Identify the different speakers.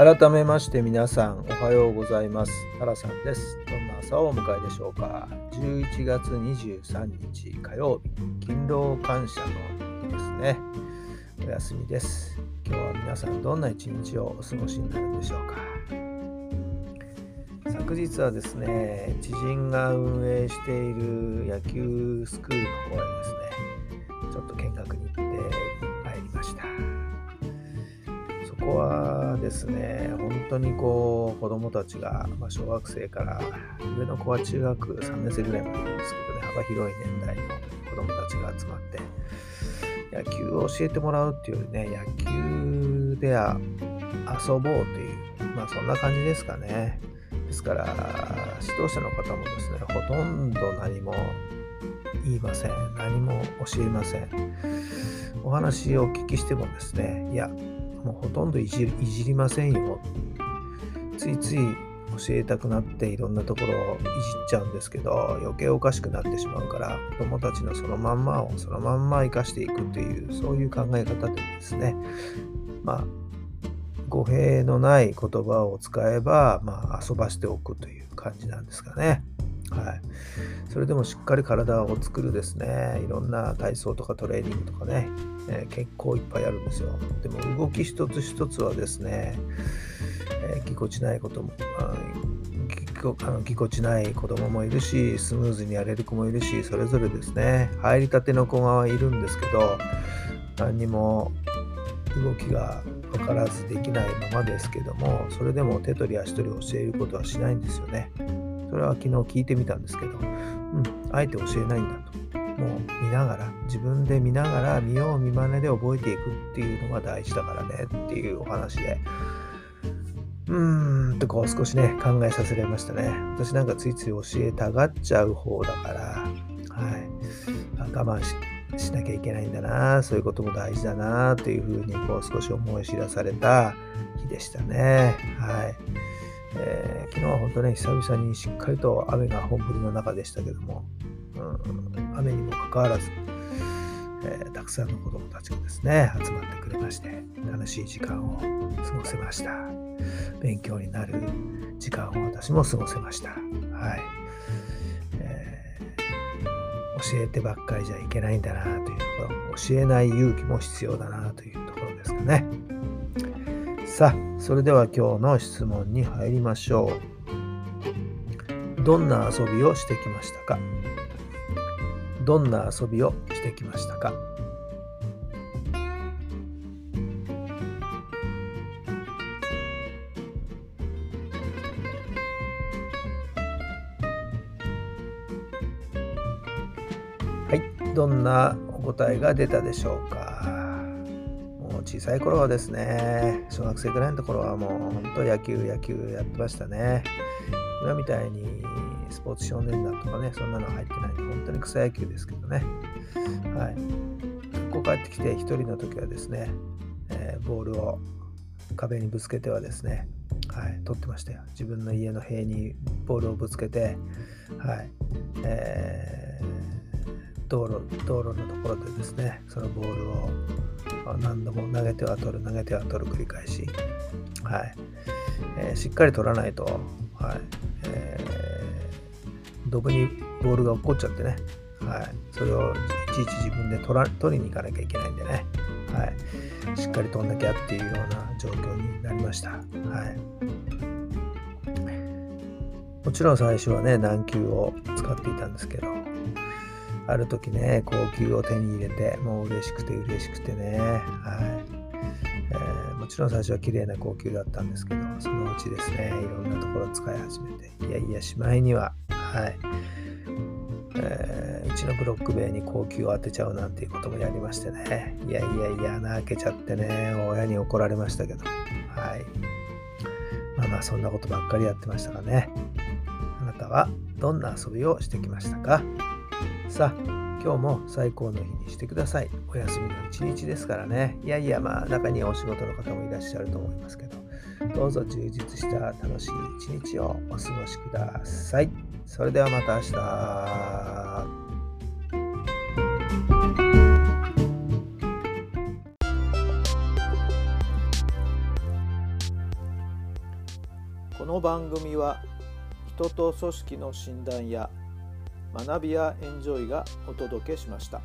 Speaker 1: 改めまして皆さんおはようございます。原さんです。どんな朝をお迎えでしょうか。11月23日火曜日勤労感謝の日ですね。お休みです。今日は皆さんどんな一日をお過ごしになるんでしょうか。昨日はですね知人が運営している野球スクールの方へですねちょっと見学に行ってこはですね本当にこう子供たちが、まあ、小学生から上の子は中学3年生ぐらいまでいるんですけどね幅広い年代の子供たちが集まって野球を教えてもらうっていうよりね野球では遊ぼうというまあそんな感じですかね。ですから指導者の方もですねほとんど何も言いません。何も教えません。お話をお聞きしてもですねいやもうほとんどいじいじりませんよ。ついつい教えたくなっていろんなところをいじっちゃうんですけど余計おかしくなってしまうから子供たちのそのまんまをそのまんま生かしていくというそういう考え方でですね。まあ語弊のない言葉を使えば、まあ、遊ばしておくという感じなんですかね。はい、それでもしっかり体を作るですね。いろんな体操とかトレーニングとかね、えー、結構いっぱいあるんですよ。でも動き一つ一つはですね、えー、ぎこちないこともあのぎこちない子供もいるしスムーズにやれる子もいるしそれぞれですね。入りたての子がいるんですけど何にも動きが分からずできないままですけどもそれでも手取り足取り教えることはしないんですよね。それは昨日聞いてみたんですけど、うん、あえて教えないんだ。もう見ながら自分で見ながら見よう見まねで覚えていくっていうのが大事だからねっていうお話で。うーんとこう少しね考えさせられましたね。私なんかついつい教えたがっちゃう方だからはい。我慢しなきゃいけないんだなそういうことも大事だなというふうにこう少し思い知らされた日でしたね。はい、えー、昨日は本当ね久々にしっかりと雨が本降りの中でしたけども、雨にもかかわらず、えー、たくさんの子どもたちがですね集まってくれまして楽しい時間を過ごせました。勉強になる時間を私も過ごせました。はい。えー教えてばっかりじゃいけないんだなというところ教えない勇気も必要だなというところですかね。さあそれでは今日の質問に入りましょう。どんな遊びをしてきましたか？どんな遊びをしてきましたか？はいどんなお答えが出たでしょうか？もう小さい頃はですね小学生ぐらいのところはもう本当野球野球やってましたね。今みたいにスポーツ少年団とかねそんなの入ってないんで本当に草野球ですけどねはい学校帰ってきて1人の時はですね、えー、ボールを壁にぶつけてはですねはい、取ってましたよ。自分の家の塀にボールをぶつけて、はい、えー道路道路のところでですねそのボールを何度も投げては取る投げては取る繰り返し、はいえー、しっかり取らないと、はい。えー、ドブにボールが落っこっちゃってね、はい、それをいちいち自分で取ら取りに行かなきゃいけないんでね、はい、しっかり取んなきゃっていうような状況になりました。はい。もちろん最初はね、軟球を使っていたんですけど、ある時ね、高級を手に入れて、もう嬉しくて嬉しくてね、はい。えー、もちろん最初は綺麗な高級だったんですけど、そのうちですね、いろんなところ使い始めて、いやいや、しまいには、はい、えー、うちのブロック塀に高級を当てちゃうなんていうこともやりましてね。いやいやいや穴開けちゃってね。親に怒られましたけど。はい。まあまあそんなことばっかりやってましたがね。あなたはどんな遊びをしてきましたか？さあ今日も最高の日にしてください。お休みの一日ですからね。いやいや、まあ、中にはお仕事の方もいらっしゃると思いますけど、どうぞ充実した楽しい一日をお過ごしください。それではまた明日。この番組は人と組織の診断や学びやエンジョイがお届けしました。